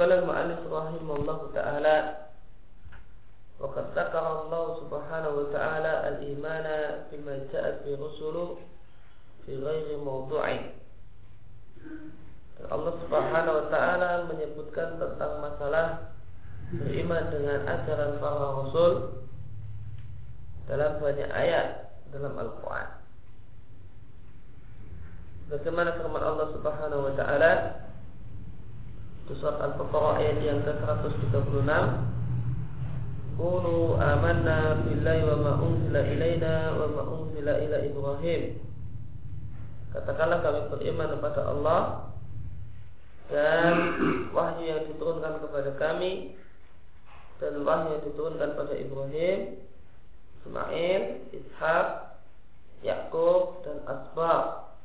فقال المؤلف رحمه الله تعالى وقد ذكر الله سبحانه وتعالى الإيمان بما جاءت به رسله في غير موضوع Allah Subhanahu wa taala menyebutkan tentang masalah beriman dengan ajaran para rasul dalam banyak ayat dalam Al-Qur'an. Bagaimana firman Allah Subhanahu wa taala di surat Al-Baqarah ayat yang ke-136 Qulu amanna billahi wa ma unzila ilaina wa ma unzila ila Ibrahim. Katakanlah kami beriman kepada Allah dan wahyu yang diturunkan kepada kami dan wahyu yang diturunkan pada Ibrahim, Ismail, Ishak, Yakub dan Asbab.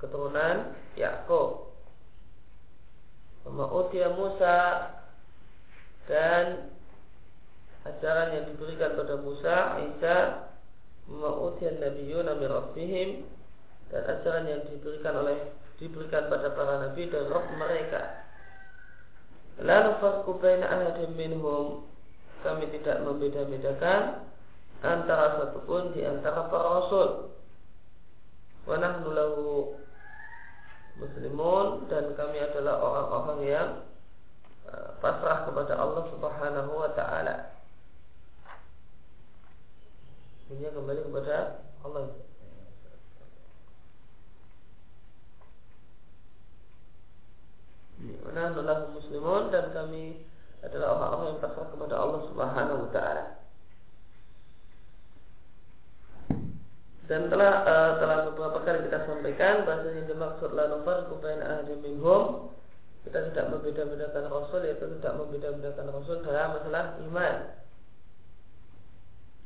Keturunan Yakub. Ma'utia Musa dan ajaran yang diberikan pada Musa, Isa, Ma'utia Nabiyuna Rabbihim dan ajaran yang diberikan oleh diberikan pada para nabi dan roh mereka. Lalu farku baina ahadin minhum kami tidak membeda-bedakan antara satupun di antara para rasul. Wa nahnu lahu muslimun dan kami adalah orang-orang yang pasrah kepada Allah Subhanahu wa taala. Ini kembali kepada Allah. Nah, adalah muslimun dan kami adalah orang-orang yang pasrah kepada Allah Subhanahu wa taala. Dan telah uh, telah beberapa kali kita sampaikan bahasa yang dimaksud la nufarqu baina ahadin minhum kita tidak membeda-bedakan rasul yaitu tidak membeda-bedakan rasul dalam masalah iman.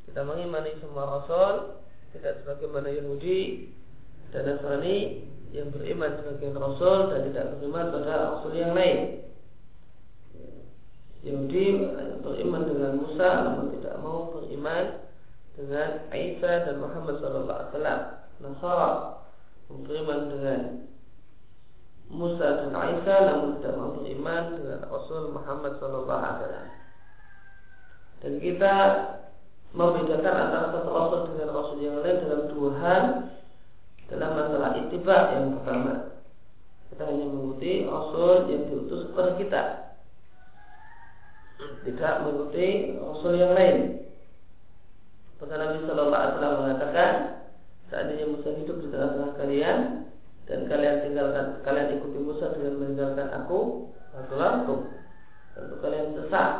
Kita mengimani semua rasul tidak sebagaimana Yahudi dan Nasrani yang beriman sebagai rasul dan tidak beriman pada rasul yang lain. Yahudi beriman dengan Musa namun tidak mau beriman dengan Isa dan Muhammad sallallahu alaihi wasallam. Nasara beriman dengan Musa dan Isa namun tidak mau beriman dengan Rasul Muhammad sallallahu alaihi wasallam. Dan kita membedakan antara satu rasul dengan rasul yang lain dalam dua hal dalam masalah itibak yang pertama kita hanya mengikuti Rasul yang diutus kepada kita tidak mengikuti Rasul yang lain Maka Nabi Shallallahu Alaihi Wasallam mengatakan seandainya Musa hidup di tengah-tengah kalian dan kalian tinggalkan kalian ikuti Musa dengan meninggalkan aku aku tentu kalian sesat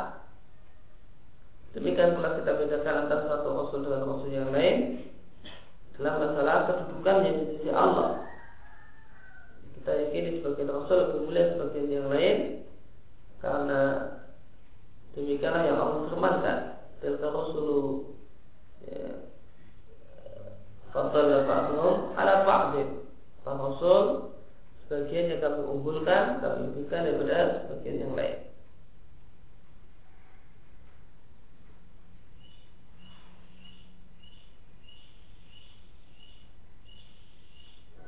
demikian pula kita bedakan antara satu Rasul dengan Rasul yang lain dalam masalah kedudukannya di sisi Allah. Kita yakini sebagai Rasul lebih mulia sebagai yang lain karena demikianlah yang Allah firmankan. Tilka Rasulu ya, Fadalla ba'dhum ala ba'dhin. Para Rasul sebagian yang kami unggulkan, kami lebihkan daripada sebagian yang lain.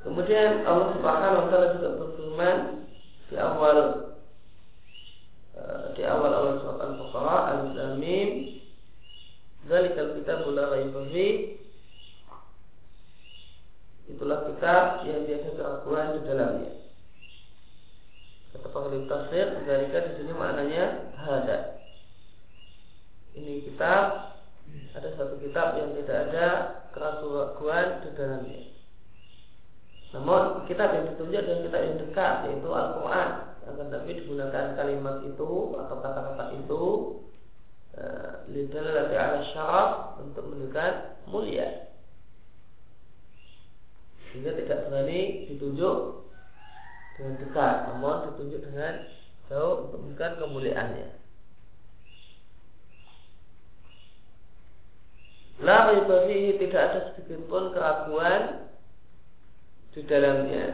Kemudian Allah syaraf untuk menunjukkan mulia. Sehingga tidak berani ditunjuk dengan dekat namun ditunjuk dengan jauh untuk menunjukkan kemuliaannya. La tidak ada sedikit pun keraguan di dalamnya.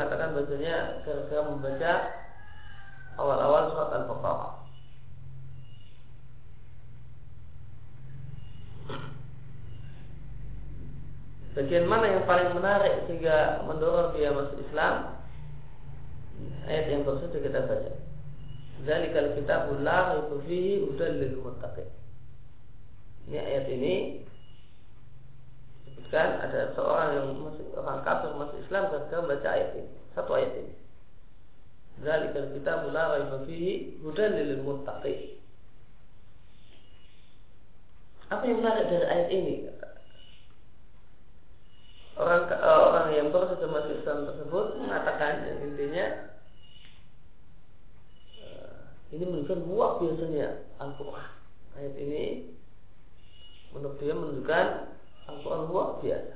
Mengatakan bahasanya gara-gara membaca awal-awal surat Al-Baqarah Bagian mana yang paling menarik sehingga mendorong dia masuk Islam? Ayat yang saja kita baca. Zalikal kitabul la raiba fihi hudal lil. Ini ayat ini sebutkan ada seorang yang masih orang kafir masuk Islam ketika membaca ayat ini. Satu ayat ini. Zalikal kitabul la raiba fihi hudal lil muttaqin. Apa yang menarik dari ayat ini? Orang orang yang baru saja masuk Islam tersebut mengatakan yang intinya ini menunjukkan luar biasanya Al-Quran. Ayat ini menurut dia menunjukkan Al-Quran luar biasa.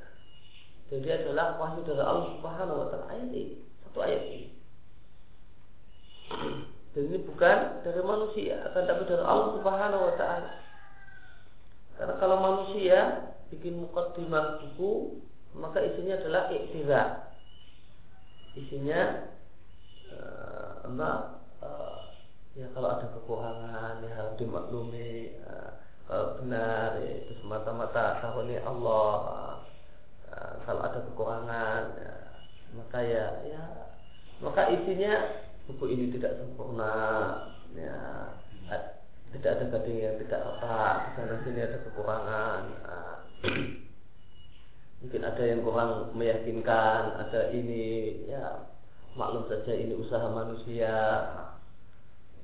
Jadi adalah wahyu dari Allah Subhanahu wa taala ini, satu ayat ini. Dan ini bukan dari manusia, akan tapi dari Allah Subhanahu wa taala. Karena kalau manusia bikin mukaddimah buku, maka isinya adalah iktidar. Isinya uh, apa? Uh, ya kalau ada kekurangan ya harus dimaklumi ya, kalau benar ya, itu semata-mata tahunnya Allah ya, kalau ada kekurangan ya, maka ya ya maka isinya buku ini tidak sempurna ya tidak ada gading yang tidak retak di sana sini ada kekurangan ya. mungkin ada yang kurang meyakinkan ada ini ya maklum saja ini usaha manusia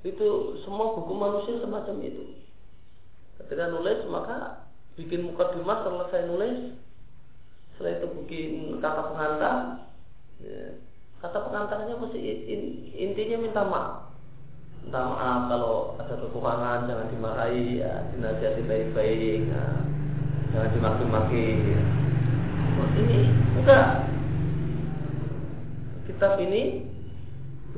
itu semua buku manusia semacam itu. Ketika nulis maka bikin muka mukadimah selesai nulis, setelah itu bikin kata pengantar. Ya. Kata pengantarnya mesti intinya minta maaf. Minta maaf kalau ada kekurangan jangan dimarahi ya, dinasihati baik-baik, ya. jangan dimaki-maki. Ya. Ini enggak. Kitab ini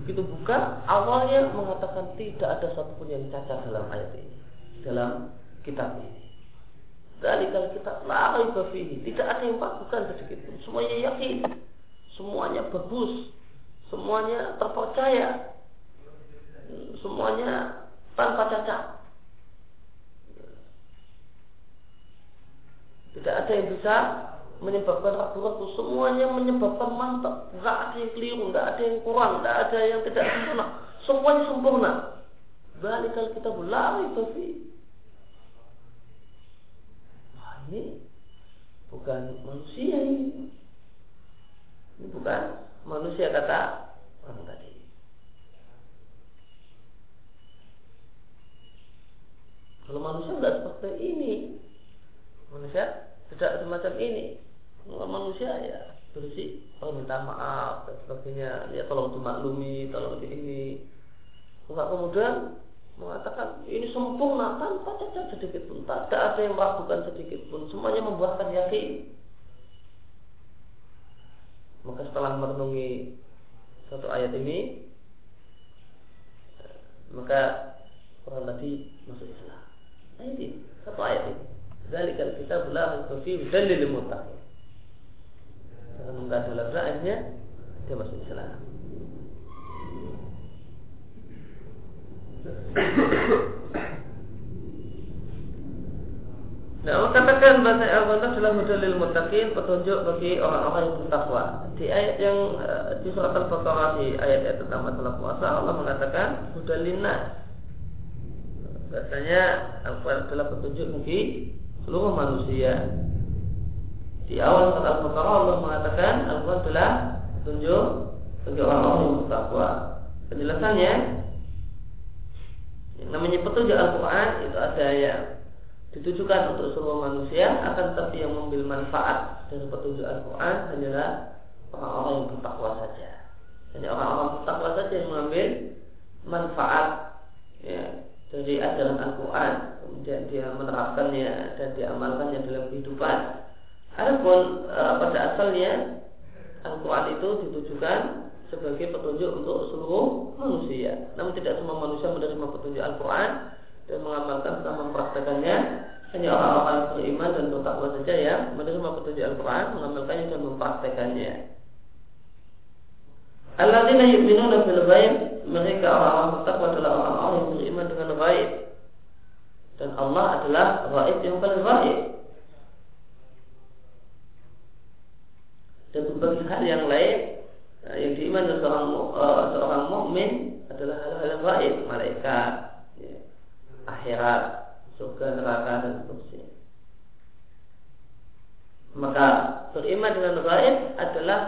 Begitu buka, awalnya mengatakan tidak ada satupun yang cacat dalam ayat ini, dalam kitab ini. Dari kalau kita lari berfini, tidak ada yang bukan sedikit pun. Semuanya yakin, semuanya bagus, semuanya terpercaya, semuanya tanpa cacat. Tidak ada yang bisa menyebabkan ragu-ragu semuanya menyebabkan mantap. Nggak ada yang keliru. Nggak ada yang kurang. Nggak ada yang tidak sempurna. Semuanya sempurna. Kalau kita berlari tapi ini bukan manusia ini. Ini bukan manusia kata orang tadi. Kalau manusia tidak seperti ini Manusia tidak semacam ini manusia ya bersih kalau minta maaf dan sebagainya. Ya tolong dimaklumi tolong di ini enggak kemudian mengatakan ini sempurna tanpa cacat sedikit pun tak ada yang meragukan sedikit pun semuanya membuahkan yakin. Maka setelah merenungi satu ayat ini maka orang tadi masuk Islam. Ayat ini satu ayat ini. Zalikal kita la fi dalil muttaqin. Karena enggak ada lazatnya dia masuk Islam. Nah, katakan bahasa Al-Quran adalah modalil mutakin petunjuk bagi orang-orang yang bertakwa. Di ayat yang uh, di surat Al-Baqarah di ayat-ayat tentang masalah puasa Allah mengatakan mudalina. Bahasanya Al-Quran adalah petunjuk bagi seluruh manusia. Di awal surat Al-Baqarah Allah mengatakan Al-Quran adalah petunjuk bagi orang-orang yang bertakwa. Penjelasannya namanya petunjuk Al-Quran itu ada yang ditujukan untuk seluruh manusia akan tetapi yang mengambil manfaat dari petunjuk Al-Quran hanyalah orang-orang yang bertakwa saja. Hanya orang-orang bertakwa saja yang mengambil manfaat ya, dari ajaran Al-Quran. Kemudian dia menerapkannya dan diamalkannya dalam kehidupan. Adapun e, pada asalnya Al-Quran itu ditujukan sebagai petunjuk untuk seluruh manusia. Namun tidak semua manusia menerima petunjuk Al-Quran dan mengamalkan serta mempraktekannya hanya orang-orang beriman dan bertakwa saja yang menerima petunjuk Al-Quran, mengamalkannya dan mempraktekannya. Alladzina yu'minuna bil ghaib, mereka orang-orang bertakwa adalah orang-orang yang beriman dengan ghaib. Dan Allah adalah ghaib yang paling ghaib. Dan berbagai hal yang lain eh, yang diiman seorang uh, seorang mukmin adalah hal-hal gaib, malaikat, ya, akhirat, surga, neraka dan seterusnya. Maka beriman dengan gaib adalah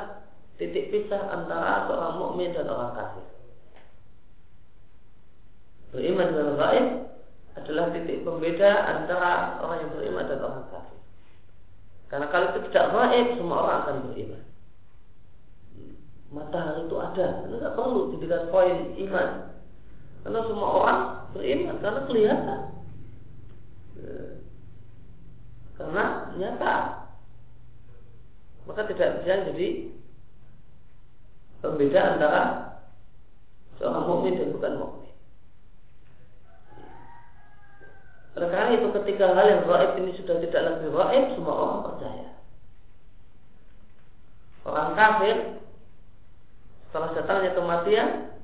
titik pisah antara seorang mukmin dan orang kafir. Beriman dengan gaib adalah titik pembeda antara orang yang beriman dan orang kafir. Karena kalau itu tidak gaib, semua orang akan beriman. Matahari itu ada, tidak perlu dijadikan poin iman. Karena semua orang beriman, karena kelihatan. Karena nyata. Maka tidak bisa jadi pembeda antara seorang mukmin dan bukan mukmin. Oleh karena itu ketika hal yang gaib ini sudah tidak lagi gaib, semua orang percaya. Orang kafir setelah datangnya kematian,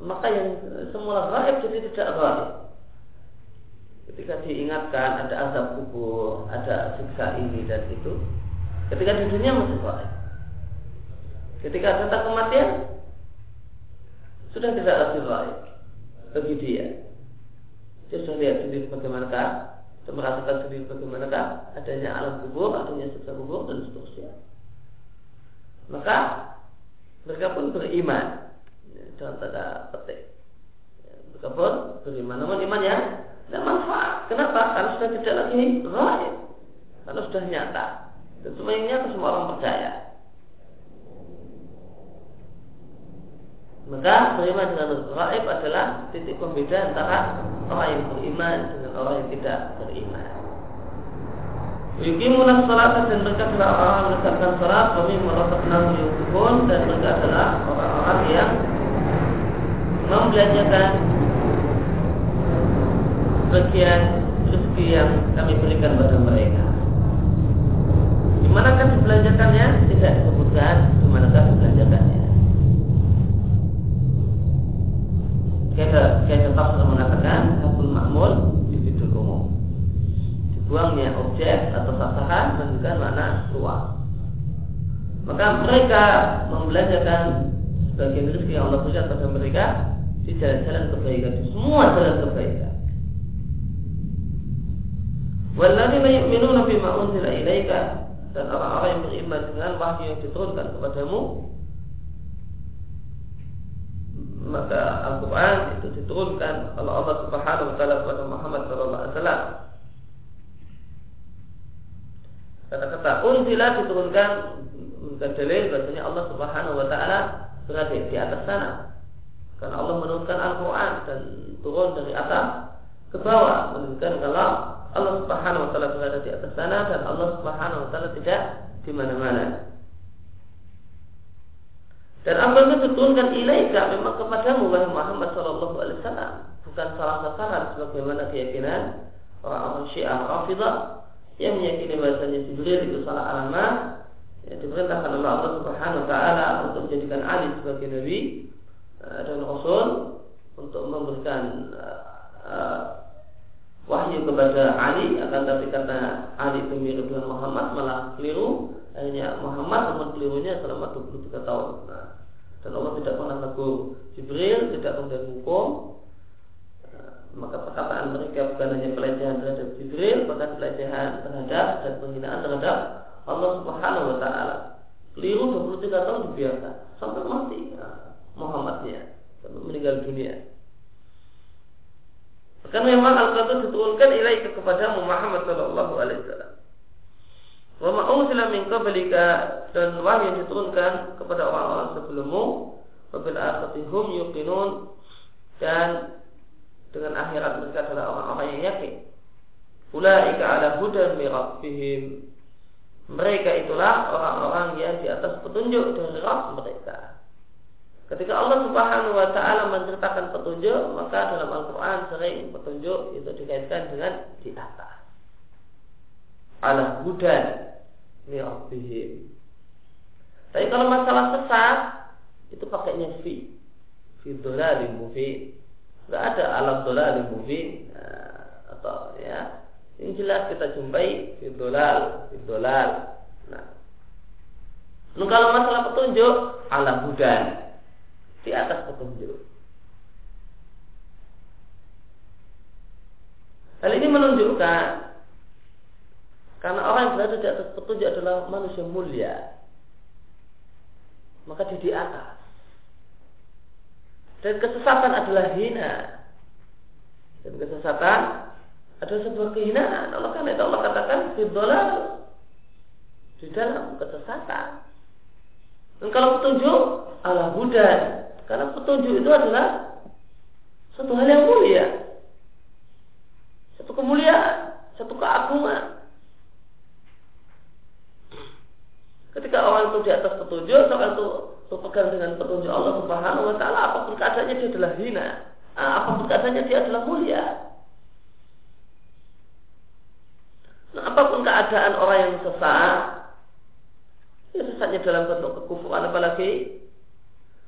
maka yang semula gaib jadi tidak gaib. Ketika diingatkan ada azab kubur, ada siksa ini dan itu, ketika di dunia masih gaib. Ketika datang kematian sudah tidak lagi baik bagi dia. Dia sudah lihat sendiri bagaimanakah, sudah merasakan sendiri bagaimanakah adanya alam kubur, adanya siksa kubur dan seterusnya. Maka mereka pun beriman dalam tanda petik. Mereka pun beriman, namun iman yang tidak manfaat. Kenapa? Karena sudah tidak lagi raib, karena sudah nyata. Dan semuanya semua orang percaya. Maka beriman dengan gaib adalah titik pembeda antara orang yang beriman dengan orang yang tidak beriman. Yukimunas salat dan mereka adalah orang yang menegakkan salat Kami merosakkan yukibun Dan mereka adalah orang-orang yang Membelanjakan Bagian rezeki yang kami berikan pada mereka Di manakah dibelanjakannya? Tidak disebutkan Di manakah dibelanjakannya Kita kita sudah mengatakan hakul di umum. Dibuangnya objek atau sasaran menunjukkan mana luas. Maka mereka membelanjakan sebagian rezeki yang Allah berikan kepada mereka di jalan-jalan kebaikan, di semua jalan kebaikan. Walladzina yu'minuna bima unzila ilaika dan orang-orang yang beriman dengan wahyu yang diturunkan kepadamu maka Al-Quran itu diturunkan oleh Allah Subhanahu Wa Taala kepada Muhammad Sallallahu Alaihi Wasallam. Kata-kata unzila diturunkan bukan dalil bahasanya Allah Subhanahu Wa Taala berada di atas sana. Karena Allah menurunkan Al-Quran dan turun dari atas ke bawah menunjukkan kalau Allah Subhanahu Wa Taala berada di atas sana dan Allah Subhanahu Wa Taala tidak di mana-mana. Dan apa yang diturunkan ilaika memang kepadamu wahai Muhammad sallallahu alaihi wasallam bukan salah sasaran sebagaimana keyakinan orang-orang Syiah Rafidah yang meyakini bahasanya Jibril itu salah alamat yang diperintahkan oleh Allah Subhanahu wa taala untuk menjadikan Ali sebagai nabi eh, dan rasul untuk memberikan uh, wahyu kepada Ali akan tapi kata Ali itu mirip dengan Muhammad malah keliru. Hanya Muhammad namun kelirunya selama 23 tahun. Nah, dan Allah tidak pernah tegur. Jibril tidak kemudian hukum maka perkataan mereka bukan hanya pelecehan terhadap Jibril bahkan pelecehan terhadap dan penghinaan terhadap Allah Subhanahu wa taala keliru 23 tahun dibiarkan sampai mati nah, Muhammadnya sampai meninggal dunia Karena memang Al-Quran diturunkan ilaika kepada Muhammad Sallallahu Alaihi Wasallam. Wa ma'usila min qablika dan wahyu yang diturunkan kepada orang-orang sebelummu wabil akhirati hum yuqinun dan dengan akhirat mereka adalah orang-orang yang yakin. Ulaika ala hudan min rabbihim. Mereka itulah orang-orang yang di atas petunjuk dari Rabb mereka. Ketika Allah Subhanahu wa taala menceritakan petunjuk, maka dalam Al-Qur'an sering petunjuk itu dikaitkan dengan di atas. Ala hudan rabbihim. Tapi kalau masalah sesat itu pakainya fi. Fi dhalalim mubin. Enggak ada alam dhalalim mubin nah, atau ya. Yang jelas kita jumpai fi dhalal. Nah. Lalu kalau masalah petunjuk alam hudan di atas petunjuk. Hal ini menunjukkan karena orang yang berada di atas petunjuk adalah manusia mulia. Maka dia di atas. Dan kesesatan adalah hina. Dan kesesatan adalah sebuah kehinaan. Allah kan itu Allah katakan fidolal di dalam kesesatan. Dan kalau petunjuk ala hudan. Karena petunjuk itu adalah satu hal yang mulia. Satu kemuliaan, satu keagungan. Ketika orang itu di atas petunjuk, orang itu berpegang dengan petunjuk Allah Subhanahu wa taala, apa pun keadaannya dia adalah hina. Ah, apa pun keadaannya dia adalah mulia. Nah, apa pun keadaan orang yang sesat, ya sesatnya dalam bentuk kekufuran apalagi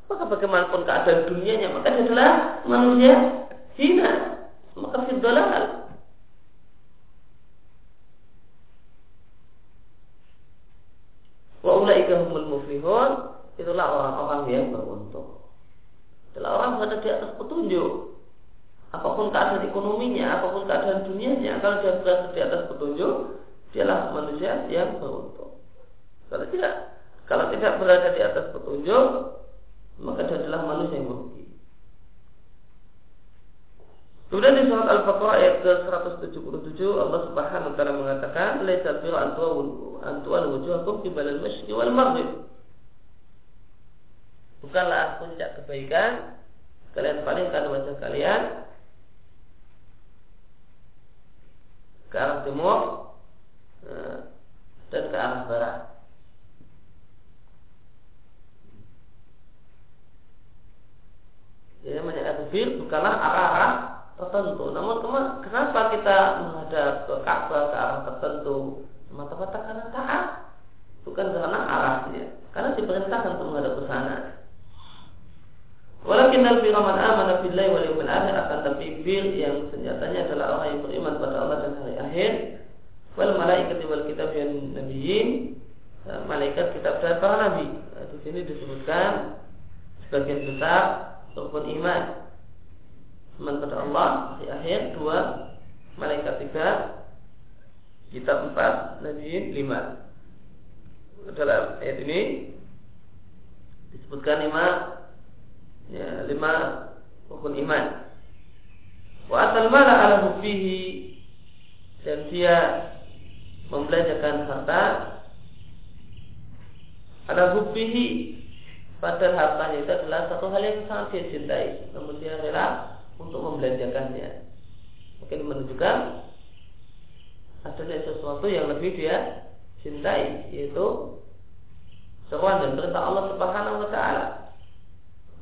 maka bagaimanapun keadaan dunianya maka dia adalah manusia hina maka fidolal Wa ulaika humul muflihun. Itulah orang-orang yang beruntung. Itulah orang berada di atas petunjuk. Apa pun keadaan ekonominya, apa pun keadaan dunianya, kalau dia berada di atas petunjuk, dialah manusia yang beruntung. Kalau tidak, kalau tidak berada di atas petunjuk, maka dia adalah manusia yang merugi. Kemudian di surat Al-Baqarah ayat ke-177 Allah Subhanahu wa taala mengatakan laisa birra an tuwallu wujuhakum qibala al-masyriqi wal maghrib. Bukanlah puncak kebaikan kalian palingkan wajah kalian ke arah timur eh, dan ke arah barat. Jadi namanya bukanlah arah-arah tertentu. Namun kenapa kita menghadap ke Ka'bah ke arah tertentu? Semata-mata karena taat, bukan karena arahnya. Karena diperintahkan untuk menghadap ke sana. Walakin al man amana billahi wal yawmil akhir akan tapi bir yang senjatanya adalah orang yang beriman pada Allah dan hari akhir. Wal malaikat wal kitab yang nabiyyin malaikat kitab dan para nabi. Nah, di sini disebutkan sebagian besar rukun iman iman pada Allah di akhir dua malaikat tiga kitab empat nabi lima dalam ayat ini disebutkan lima ya, lima rukun iman wa asal mala ala hubbihi dan dia membelanjakan harta ala hubbihi padahal hartanya itu adalah satu hal yang sangat dia cintai namun dia rela untuk membelanjakannya. Mungkin menunjukkan adanya sesuatu yang lebih dia cintai yaitu seruan dan perintah Allah Subhanahu wa taala.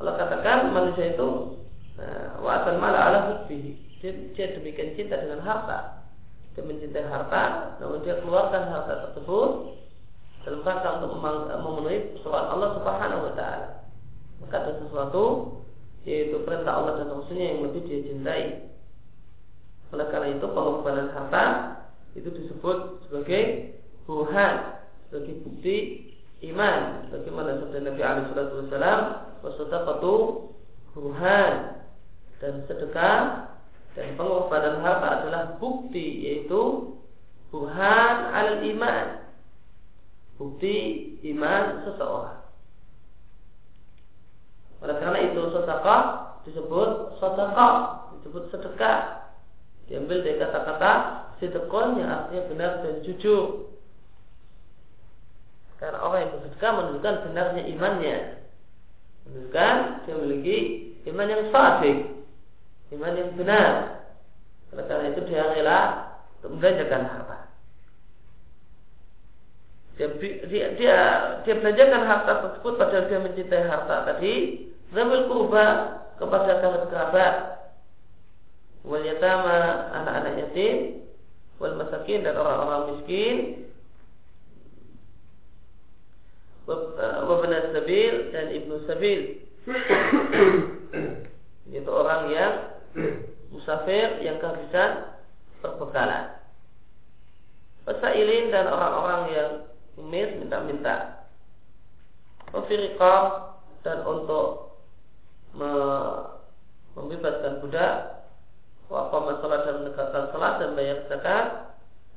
Allah katakan manusia itu nah, wa atal mala ala hubbihi. Dia, dia demikian cinta dengan harta. Dia mencintai harta, namun dia keluarkan harta tersebut dalam rangka untuk memenuhi seruan Allah Subhanahu wa taala. Maka ada sesuatu yaitu perintah Allah dan Rasulnya yang lebih dia cintai. Oleh karena itu pengorbanan harta itu disebut sebagai buhan, sebagai bukti iman. Bagaimana sabda Nabi Alaihi Wasallam, "Wasadaqatu buhan" dan sedekah dan pengorbanan harta adalah bukti yaitu buhan al iman, bukti iman seseorang. Oleh karena itu sedekah disebut sedekah, disebut sedekah. diambil dari kata-kata sidqon yang artinya benar dan jujur. Karena orang yang bersedekah menunjukkan benarnya imannya. Menunjukkan dia memiliki iman yang sahih, iman yang benar. Karena itu dia rela untuk membelanjakan harta. Dia, dia, dia, dia belanjakan harta tersebut padahal dia mencintai harta tadi. Zamil kurba kepada kerabat wal yatama anak-anak yatim wal masakin dan orang-orang miskin wabna sabil dan ibnu sabil. Itu orang yang musafir yang kehabisan perbekalan pesailin dan orang-orang yang umir minta-minta. Wafiriqah dan untuk membebaskan budak. Waqamah salat dan menegakkan salat dan bayar zakat.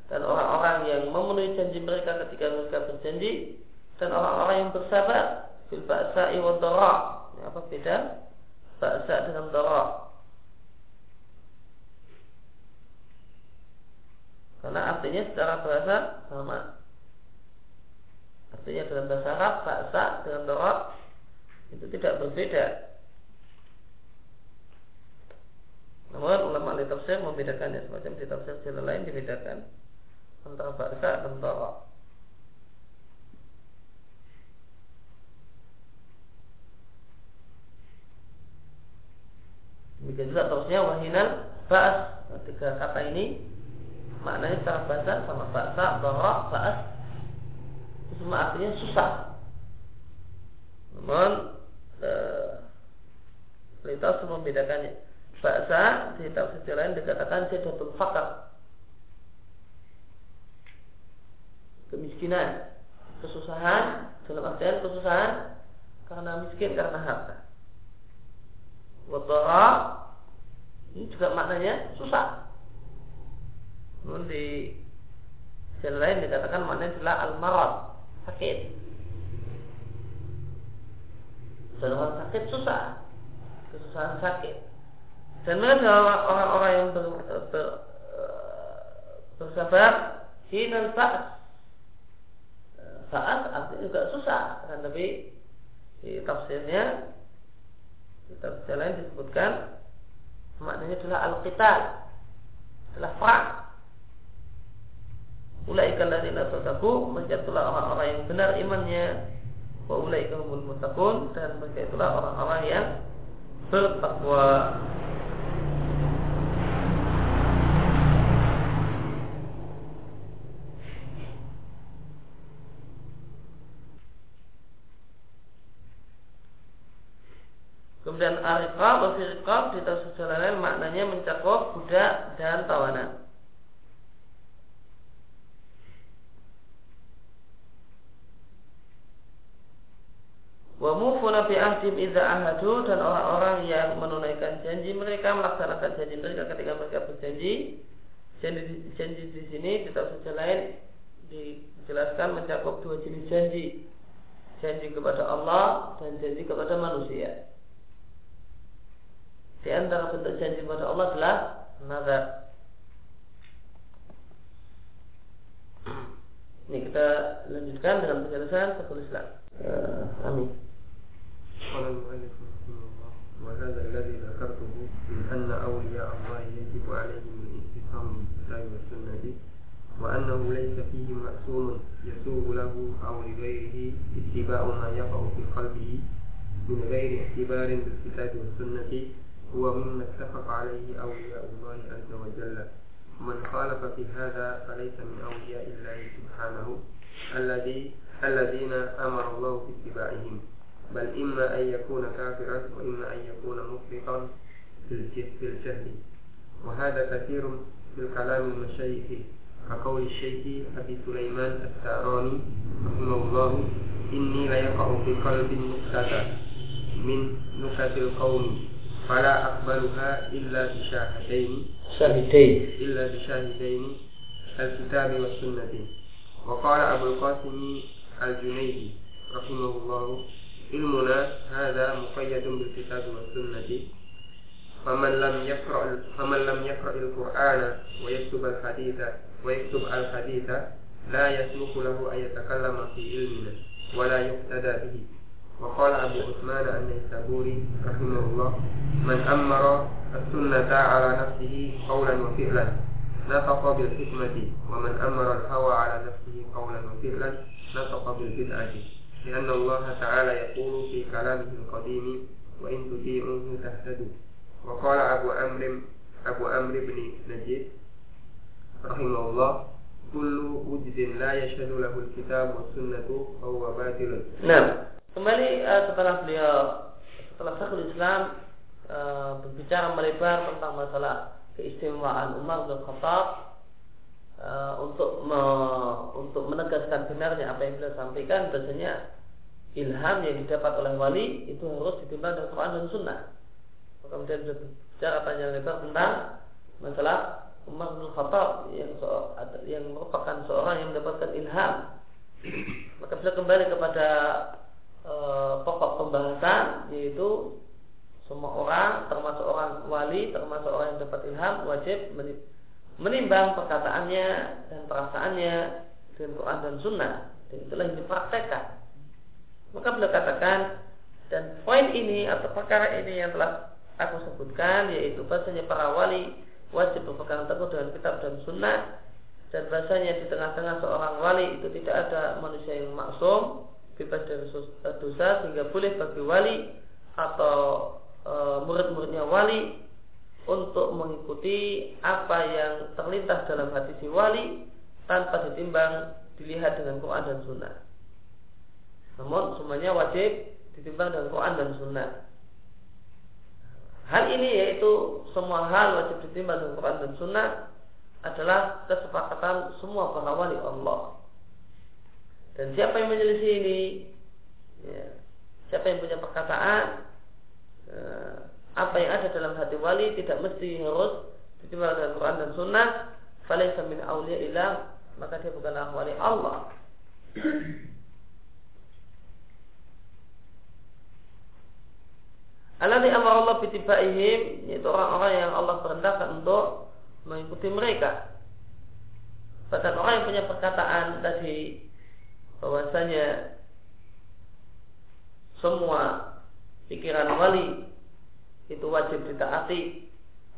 Dan orang-orang yang memenuhi janji mereka ketika mereka berjanji dan orang-orang yang bersabar fil ba'sa wa. Apa beda? Ba'sa dengan dara. Karena artinya secara bahasa sama. Artinya dalam bahasa Arab ba'sa dengan dara itu tidak berbeda. Namun ulama ahli tafsir membedakannya semacam di tafsir jalan lain dibedakan antara ba'sa dan dara. Demikian juga terusnya wahinan ba'as. Tiga kata ini maknanya secara bahasa sama bahasa bahwa ba'as itu semua artinya susah. Namun kita harus membedakannya. Bahasa di tafsir lain dikatakan jadatul fakar. Kemiskinan, kesusahan, dalam artian kesusahan karena miskin karena harta. Wadara ini juga maknanya susah. Namun di jalan lain dikatakan maknanya adalah al-marad, sakit. Dan sakit susah, kesusahan sakit. Dan mereka orang-orang yang ber, ber, bersabar hinan saat saat artinya juga susah kan tapi di tafsirnya Kitab lain disebutkan maknanya adalah al-qital, adalah perang. Ulaika alladziina sadaqu, mereka itulah orang-orang yang benar imannya. Wa ulaika humul muttaqun dan mereka itulah orang-orang yang bertakwa. Kemudian ariqab atau firqab di tafsir lain maknanya mencakup budak dan tawanan. Wa mufuna bi ahdim idza ahadu dan orang-orang yang menunaikan janji mereka melaksanakan janji mereka ketika mereka berjanji. Janji, janji di sini di tafsir lain dijelaskan mencakup dua jenis janji. Janji kepada Allah dan janji kepada manusia. Di antara bentuk janji kepada Allah adalah nazar. Ini kita lanjutkan dengan penjelasan Syekhul Islam. Uh, amin. قال المؤلف رحمه الله وهذا الذي ذكرته من أن أولياء الله يجب عليهم الاعتصام بالكتاب والسنة وأنه ليس فيه مأسوم يسوغ له أو لغيره اتباع ما يقع في قلبه من غير اعتبار بالكتاب والسنة هو مما اتفق عليه أولياء الله عز وجل. ومن خالف في هذا فليس من أولياء الله سبحانه الذي الذين أمر الله باتباعهم. بل إما أن يكون كافرا وإما أن يكون مفرطا في الجهل. وهذا كثير في الكلام المشايخ كقول الشيخ أبي سليمان الساراني رحمه الله إني ليقع في قلب نكتة من نكت القوم. فلا أقبلها إلا بشاهدين. شاهدين. إلا بشاهدين الكتاب والسنة. وقال أبو القاسم الجنيدي رحمه الله علمنا هذا مقيد بالكتاب والسنة. فمن لم يقرأ فمن لم يقرأ القرآن ويكتب الحديث ويكتب الحديث لا يسلك له أن يتكلم في علمنا ولا يقتدى به. وقال أبو عثمان النيسابوري رحمه الله من أمر السنة على نفسه قولا وفعلا نطق بالحكمة ومن أمر الهوى على نفسه قولا وفعلا نطق بالبدعة لأن الله تعالى يقول في كلامه القديم وإن تطيعوه تهتدوا. وقال أبو أمر أبو أمر بن نجيب رحمه الله كل وجد لا يشهد له الكتاب والسنة فهو باطل. نعم. Kembali uh, setelah beliau setelah Syekhul Islam uh, berbicara melebar tentang masalah keistimewaan Umar bin Khattab uh, untuk me, untuk menegaskan benarnya apa yang beliau sampaikan biasanya ilham yang didapat oleh wali itu harus ditimbang dari Quran dan Sunnah. Kemudian berbicara panjang lebar tentang masalah Umar bin Khattab yang so, yang merupakan seorang yang mendapatkan ilham. Maka beliau kembali kepada e, pokok pembahasan yaitu semua orang termasuk orang wali termasuk orang yang dapat ilham wajib menimbang perkataannya dan perasaannya dengan Quran dan Sunnah. Dan itulah yang dipraktekkan. Maka beliau katakan dan poin ini atau perkara ini yang telah aku sebutkan yaitu bahasanya para wali wajib berpegang teguh dengan kitab dan sunnah dan bahasanya di tengah-tengah seorang wali itu tidak ada manusia yang maksum bebas dari dosa sehingga boleh bagi wali atau e, murid-muridnya wali untuk mengikuti apa yang terlintas dalam hati si wali tanpa ditimbang dilihat dengan Quran dan Sunnah. Namun semuanya wajib ditimbang dengan Quran dan Sunnah. Hal ini yaitu semua hal wajib ditimbang dengan Quran dan Sunnah adalah kesepakatan semua para wali Allah. Dan siapa yang menyelisih ini? Ya, Siapa yang punya perkataan? Eh, Apa yang ada dalam hati wali Tidak mesti harus Ditimbang dengan Quran dan Sunnah. Falaysa min awliya ilah Maka dia bukanlah wali Allah. Alladhi amar Allah bitibaihim Yaitu orang-orang yang Allah perintahkan untuk Mengikuti mereka. Bahkan orang yang punya perkataan tadi bahwasanya semua pikiran wali itu wajib ditaati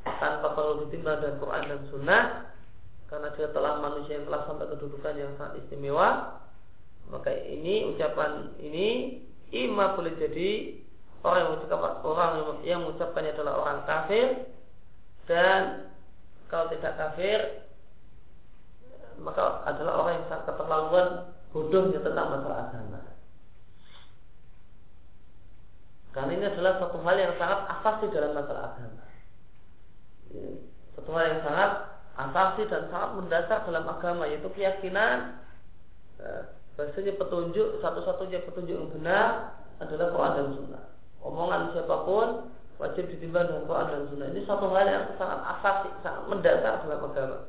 tanpa perlu ditimbang dan Quran dan Sunnah karena dia telah manusia yang telah sampai kedudukan yang sangat istimewa maka ini ucapan ini ima boleh jadi orang yang mengucapkan orang yang mengucapkannya adalah orang kafir dan kalau tidak kafir maka adalah orang yang sangat keterlaluan bodohnya tentang masalah agama. Karena ini adalah satu hal yang sangat asasi dalam masalah agama. Satu hal yang sangat asasi dan sangat mendasar dalam agama yaitu keyakinan eh, bahasanya petunjuk satu-satunya petunjuk yang benar adalah Quran dan Sunnah. Omongan siapa pun wajib ditimbang dengan Quran dan Sunnah. Ini satu hal yang sangat asasi, sangat mendasar dalam agama.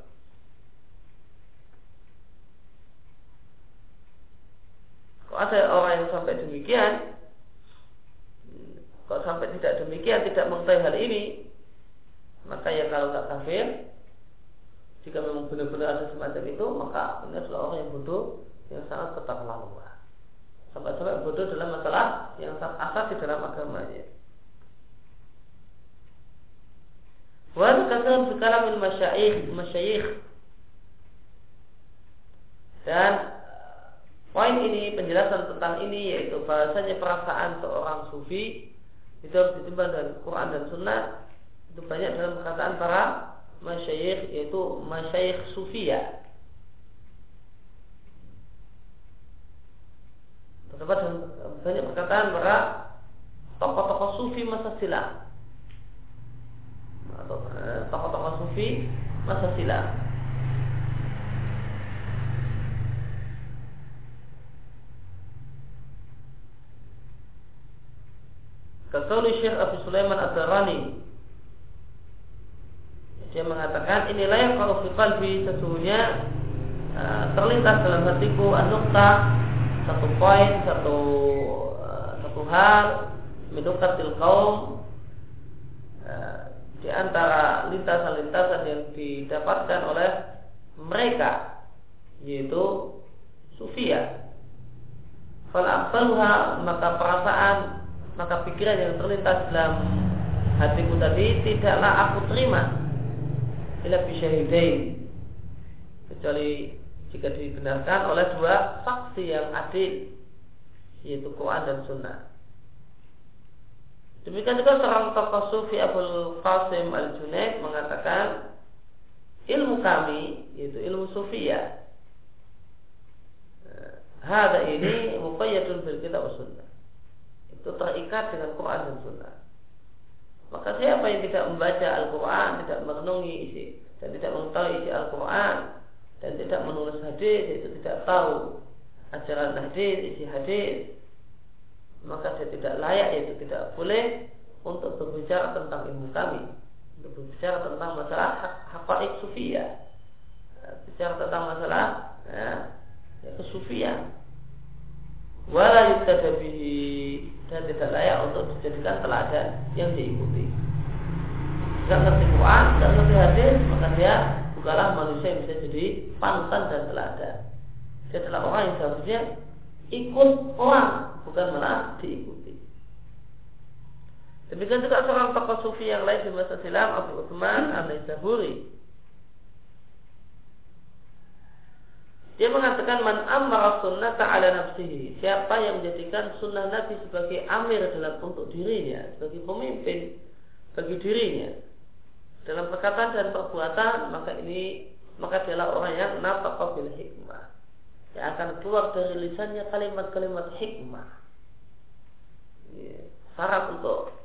Kalau ada orang yang sampai demikian, kalau sampai tidak demikian, tidak mengetahui hal ini, maka ya kalau nggak kafir, jika memang benar-benar ada semacam itu, maka ini adalah orang yang bodoh yang sangat keterlaluan. Sampai-sampai bodoh dalam masalah yang sangat asasi dalam agamanya. Wa katakan sekalian masyayikh masyayikh dan Poin ini penjelasan tentang ini yaitu bahasanya perasaan seorang sufi itu harus ditimbang dari Quran dan Sunnah itu banyak dalam perkataan para masyayikh yaitu masyayikh sufia. Terdapat banyak perkataan para tokoh-tokoh sufi masa silam atau eh, tokoh-tokoh sufi masa silam. Kasauli Syekh Abu Sulaiman Ad-Darani Dia mengatakan inilah yang kalau fi qalbi sesungguhnya uh, terlintas dalam hatiku anukta satu poin satu uh, satu hal minukatil kaum uh, di antara lintasan-lintasan yang didapatkan oleh mereka yaitu sufia. Falakbaluha maka perasaan maka pikiran yang terlintas dalam hatiku tadi tidaklah aku terima ila bisyahidain kecuali jika dibenarkan oleh dua saksi yang adil yaitu Quran dan Sunnah. Demikian juga seorang tokoh sufi Abdul Qasim Al Junaid mengatakan ilmu kami yaitu ilmu sufia Hada ini muqayyadun bil kitab sunnah. Itu terikat dengan Quran dan sunnah. Maka siapa yang tidak membaca Al-Quran, tidak merenungi isi dan tidak mengetahui isi Al-Quran dan tidak menulis hadis, itu tidak tahu ajaran hadis, isi hadis, maka dia tidak layak, yaitu tidak boleh untuk berbicara tentang ilmu kami, untuk berbicara tentang masalah haqa'iq sufiyah, bicara tentang masalah ya, ya kesufian. Wala yutadabihi dan tidak layak untuk dijadikan teladan yang diikuti. Jika ngerti Quran, tidak ngerti hadis, maka dia bukanlah manusia yang bisa jadi panutan dan teladan. Dia adalah orang yang seharusnya ikut orang, bukan malah diikuti. Demikian juga seorang tokoh sufi yang lain di masa silam Abu Uthman al-Zaburi Dia mengatakan man amara sunnah ta'ala nafsihi. Siapa yang menjadikan sunnah Nabi sebagai amir dalam untuk dirinya, sebagai pemimpin bagi dirinya dalam perkataan dan perbuatan, maka ini maka adalah orang yang nafaqa bil hikmah. Yang akan keluar dari lisannya kalimat-kalimat hikmah. Syarat untuk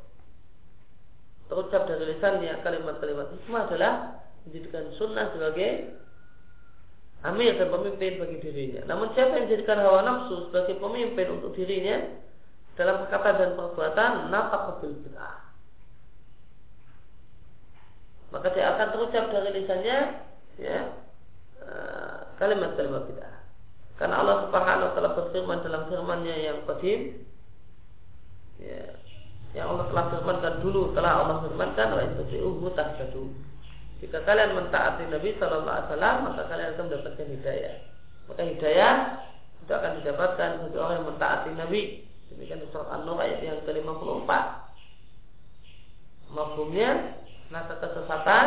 terucap dari lisannya kalimat-kalimat hikmah adalah menjadikan sunnah sebagai amir dan pemimpin bagi dirinya. Namun siapa yang menjadikan hawa nafsu sebagai pemimpin untuk dirinya dalam perkataan dan perbuatan, nafak kebil bid'ah. Maka dia akan terucap dari lisannya ya eh, kalimat-kalimat bid'ah. Karena Allah Subhanahu wa taala berfirman dalam firman-Nya yang qadim ya, yang Allah telah firmankan dulu telah Allah firmankan wa in tahtadu jika kalian mentaati Nabi Shallallahu Alaihi Wasallam maka kalian akan mendapatkan hidayah. Maka hidayah itu akan didapatkan bagi orang yang mentaati Nabi. Demikian surat An-Nur ayat yang ke-54. Mafhumnya, maka kesesatan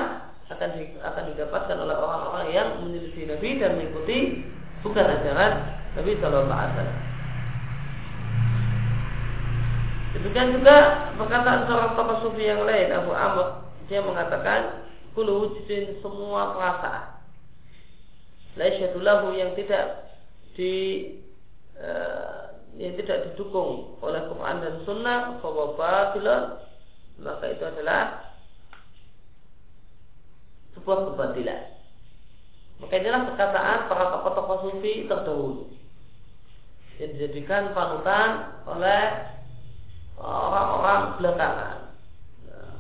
akan di, akan didapatkan oleh orang-orang yang menyelisih Nabi dan mengikuti bukan ajaran Nabi Shallallahu Alaihi Wasallam. Demikian juga perkataan seorang tokoh sufi yang lain Abu Amr dia mengatakan Kulu wujudin semua perasaan Laisyatulahu yang tidak di uh, yang tidak didukung oleh Quran dan Sunnah bahwa batilan maka itu adalah sebuah kebatilan. Maka inilah perkataan para tokoh-tokoh sufi terdahulu yang dijadikan panutan oleh orang-orang belakangan.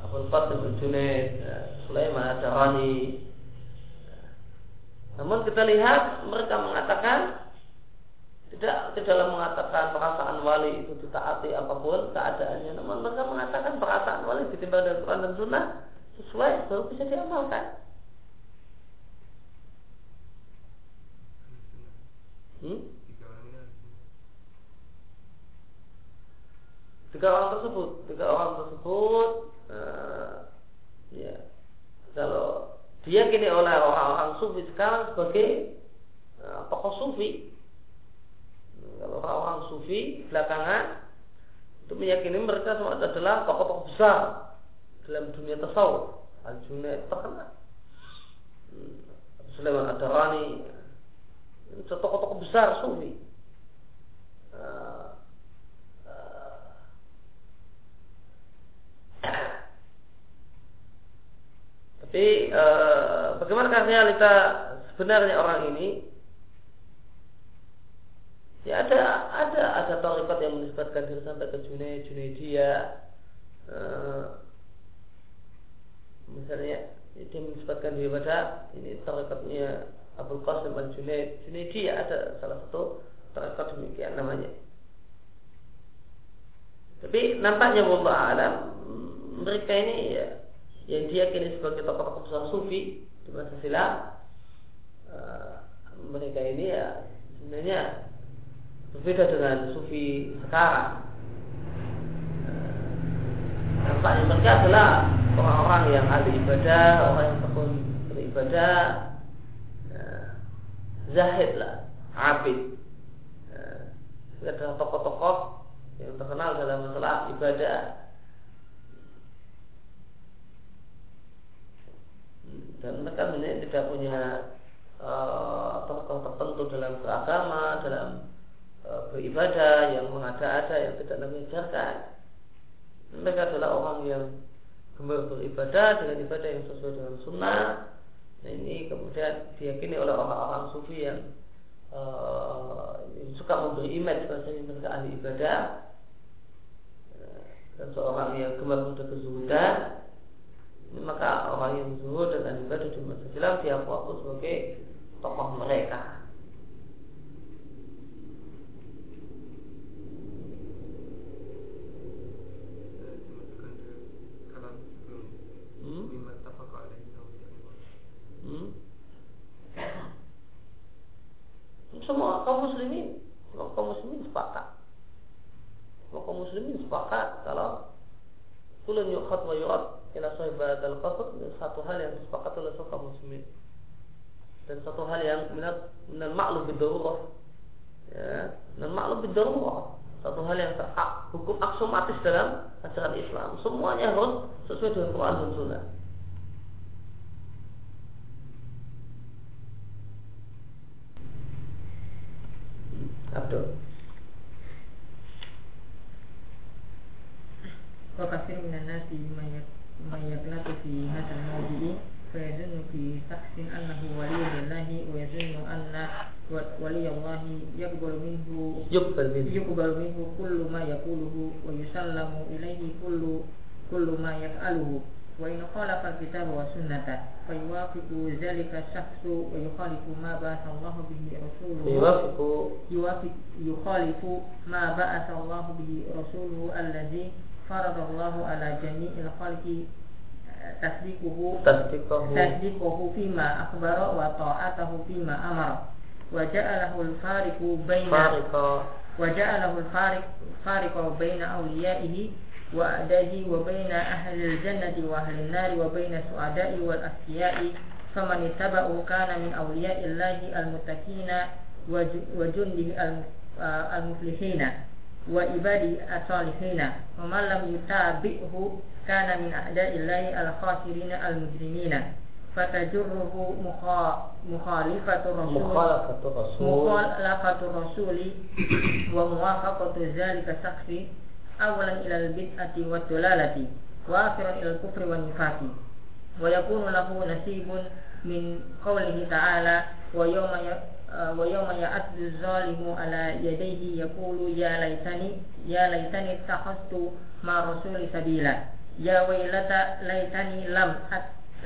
Abdul Qasim Junaid, Sulaiman Darani. Namun kita lihat mereka mengatakan tidak tidaklah mengatakan perasaan wali itu ditaati apa pun keadaannya, namun mereka mengatakan perasaan wali ditimbang dari Quran dan Sunnah sesuai baru bisa diamalkan. Hmm? Tiga orang tersebut, tiga orang tersebut, uh, ya, kalau diyakini oleh orang-orang sufi sekarang sebagai uh, tokoh sufi. Kalau orang-orang sufi belakangan itu meyakini mereka semua adalah tokoh-tokoh besar dalam dunia tasawuf. Al-junaid terkenal hmm, Sulaiman Ad-Darani tokoh-tokoh besar sufi. Uh, Tapi e, bagaimana realita sebenarnya orang ini? Ya ada ada ada tarikat yang menisbatkan diri sampai ke Junaid, Junaidia. E, misalnya dia menisbatkan diri pada ini tarikatnya Abu Qasim al Junaid. Junaidia ada salah satu tarikat demikian namanya. Tapi nampaknya Allah alam mereka ini ya yang diyakini sebagai tokoh-tokoh besar sufi di masa silam uh, mereka ini ya sebenarnya berbeda dengan sufi sekarang nampaknya mereka adalah orang-orang yang ahli ibadah, orang yang tekun beribadah, ya, zahid lah, abid. Adalah tokoh-tokoh yang terkenal dalam masalah ibadah. Dan mereka ini tidak punya uh, tokoh tertentu dalam beragama, dalam uh, beribadah yang mengada-ada yang tidak mengajarkan mereka adalah orang yang gemar beribadah dengan ibadah yang sesuai dengan sunnah. Nah ini kemudian diyakini oleh orang-orang sufi yang, yang suka memberi image bahasanya mereka ahli ibadah. Dan seorang yang gemar pada kezuhudan maka orang yang zuhud dan ibadah di masa silam diaku sebagai tokoh mereka. Hmm? Semua kaum muslimin, kaum muslimin sepakat. Semua kaum muslimin sepakat kalau kulun yukhat wa yurat sahibat al satu hal yang sepakat oleh semua kaum muslimin. Dan satu hal yang minal maklum bidururah ya minal maklum bidururah satu hal yang hukum aksomatis dalam ajaran Islam. Semuanya harus sesuai dengan Quran dan Sunnah ويسلم إليه كل كل ما يفعله. وإن خالف الكتاب والسنة فيوافق ذلك الشخص ويخالف ما بعث الله به رسوله. يوافق. يوافق يخالف ما بعث الله به رسوله الذي فرض الله على جميع الخلق تصديقه تصديقه. تصديقه فيما أخبر وطاعته فيما أمر. وجعله الفارق بين فارق. وجعله الفارق فارق بين أوليائه وأعدائه وبين أهل الجنة وأهل النار وبين السعداء والأسياء فمن اتبعه كان من أولياء الله المتقين وجنده المفلحين وعباده الصالحين. ومن لم يتابعه كان من أعداء الله الخاسرين المجرمين. فتجره مخالفة الرسول. مخالفة الرسول. مخالفة الرسول. وموافقة ذلك الشخص أولا إلى البدعة والدلالة. وآخرا إلى الكفر والنفاق. ويكون له نصيب من قوله تعالى ويوم ويوم يعد الظالم على يديه يقول يا ليتني يا ليتني اتخذت مع الرسول سبيلا. يا ويلتى ليتني لم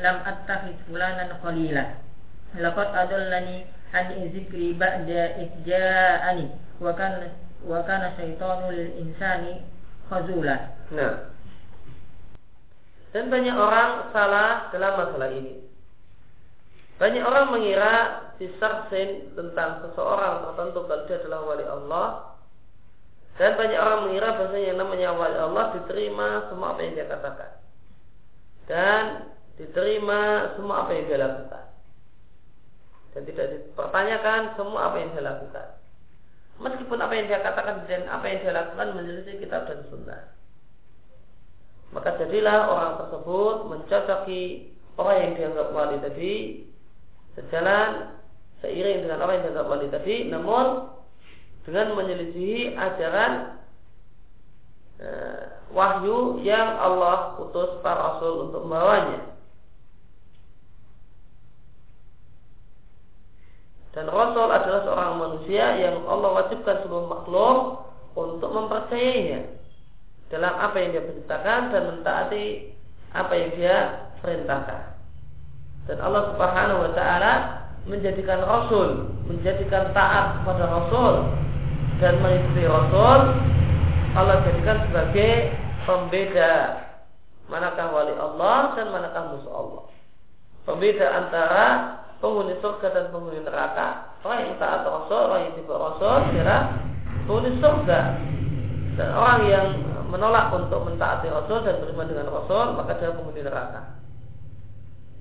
lam attakhid fulanan qalila laqad adallani an zikri ba'da ijja'ani wa kana wa kana syaitanu lil insani khazula nah dan banyak orang salah dalam masalah ini. Banyak orang mengira disarsin tentang seseorang tertentu kalau dia adalah wali Allah. Dan banyak orang mengira bahasanya yang namanya wali Allah diterima semua apa yang dia katakan. Dan diterima semua apa yang dia lakukan. Dan tidak dipertanyakan semua apa yang dia lakukan. Meskipun apa yang dia katakan dan apa yang dia lakukan menyelisih kitab dan sunnah. Maka jadilah orang tersebut mencocoki orang yang dianggap wali tadi sejalan seiring dengan apa yang dianggap wali tadi, namun dengan menyelisihi ajaran eh, wahyu yang Allah utus para rasul untuk membawanya. Dan Rasul adalah seorang manusia yang Allah wajibkan seluruh makhluk untuk mempercayainya dalam apa yang dia perintahkan dan mentaati apa yang dia perintahkan. Dan Allah Subhanahu wa taala menjadikan Rasul, menjadikan taat kepada Rasul dan mengikuti Rasul Allah jadikan sebagai pembeda manakah wali Allah dan manakah musuh Allah. Pembeda antara penghuni surga dan penghuni neraka. Orang yang taat Rasul, orang yang tidak Rasul, kira penghuni surga. Dan orang yang menolak untuk mentaati Rasul dan beriman dengan Rasul, maka dia penghuni neraka.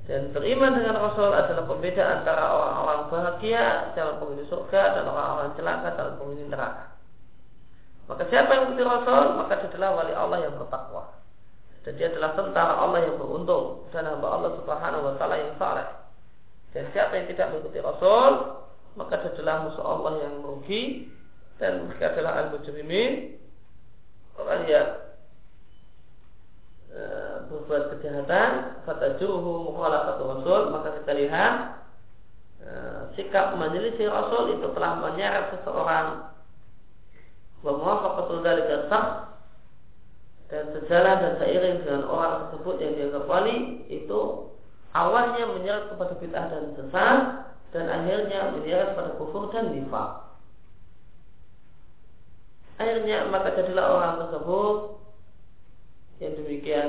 Dan beriman dengan Rasul adalah pembeda antara orang-orang bahagia dalam penghuni surga dan orang-orang celaka dalam penghuni neraka. Maka siapa yang mengikuti Rasul, maka dia adalah wali Allah yang bertakwa. Dan dia adalah tentara Allah yang beruntung dan hamba Allah Subhanahu wa taala yang saleh. Dan siapa yang tidak mengikuti Rasul, maka dia adalah musuh Allah yang merugi dan mereka adalah al-mujrimin. Orang yang e, berbuat kejahatan fatajuhu mukhalafatu rasul maka kita lihat e, sikap menyelisih rasul itu telah menyeret seseorang. Wa dzalika sah dan sejalan dan seiring dengan orang tersebut yang dianggap wali itu awalnya menyeret kepada bid'ah dan sesat dan akhirnya menyeret pada kufur dan nifak. Akhirnya maka jadilah orang tersebut yang demikian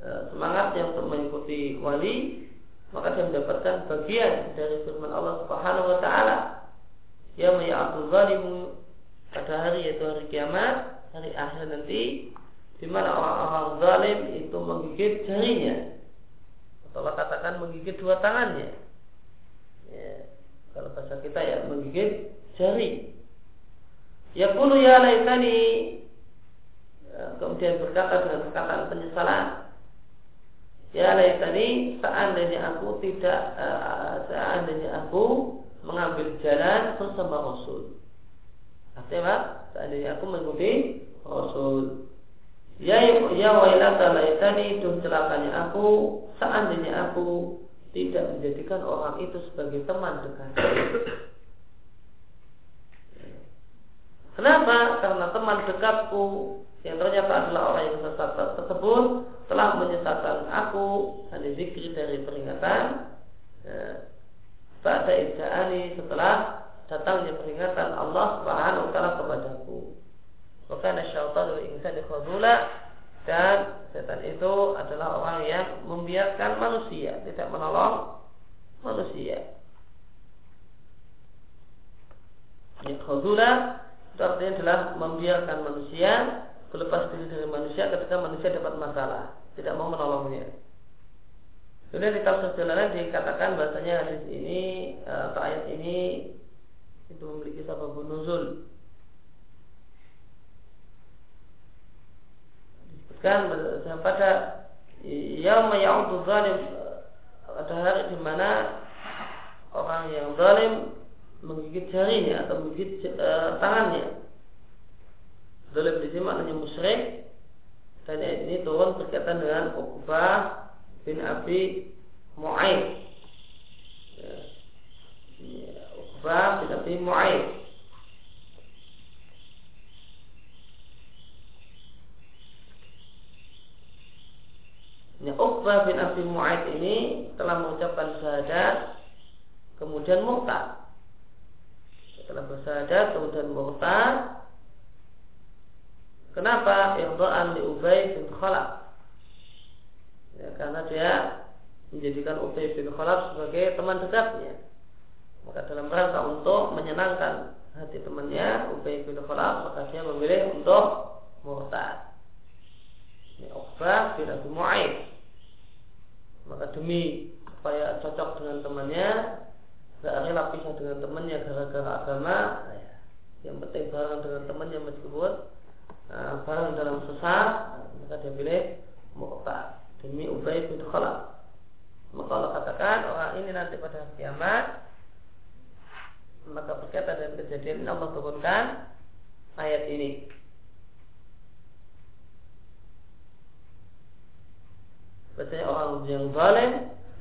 e, semangat yang untuk mengikuti wali maka dia mendapatkan bagian dari firman Allah Subhanahu wa taala ya Abdul zalimu pada hari yaitu hari kiamat hari akhir nanti di mana orang-orang zalim itu menggigit jarinya atau katakan menggigit dua tangannya. Ya, kalau bahasa kita ya menggigit jari. Ya kulu ya laitani ya, kemudian berkata dengan perkataan penyesalan ya laitani seandainya aku tidak uh, seandainya aku mengambil jalan bersama Rasul. Artinya Seandainya aku mengikuti Rasul. Ya ya wailata laitani itu celakanya aku seandainya aku tidak menjadikan orang itu sebagai teman dekat. Kenapa? Karena teman dekatku yang ternyata adalah orang yang sesat tersebut telah menyesatkan aku dari zikri dari peringatan ya, pada idja'ani setelah datangnya peringatan Allah Subhanahu wa taala kepadaku. Maka syaitan insan khadula dan setan itu adalah orang yang membiarkan manusia, tidak menolong manusia. Khadula itu artinya adalah membiarkan manusia berlepas diri dari manusia ketika manusia dapat masalah, tidak mau menolongnya. Kemudian di tafsir jalanan dikatakan bahasanya hadis ini atau ayat ini itu memiliki sabab nuzul disebutkan pada yaum ya'udu zalim ada hari di mana orang yang zalim menggigit jarinya atau menggigit uh, tangannya. Zalim di sini maknanya musyrik dan ini turun berkaitan dengan Uqbah bin Abi Mu'aid. Ya. Uqbah bin Abi Mu'aid Ini Uqbah bin Abi Mu'aid ini telah mengucapkan syahadat kemudian murtad. Setelah bersyahadat kemudian murtad. Kenapa? Irda'an li Ubay bin Khalaf. Ya, karena dia menjadikan Ubay bin Khalaf sebagai teman dekatnya. Maka dalam rangka untuk menyenangkan hati temannya Ubay bin Khalaf maka dia memilih untuk murtad. Ini Uqbah bin Abi Mu'aid. Maka demi supaya cocok dengan temannya, gak rela pisah dengan temannya gara-gara agama, ya, yang penting bareng dengan temannya meskipun uh, bareng dalam sesat, maka dia pilih murtad demi Ubay bin Khalaf. Maka Allah katakan orang ini nanti pada kiamat maka berkaitan dengan kejadian Allah turunkan ayat ini. Berarti orang yang zalim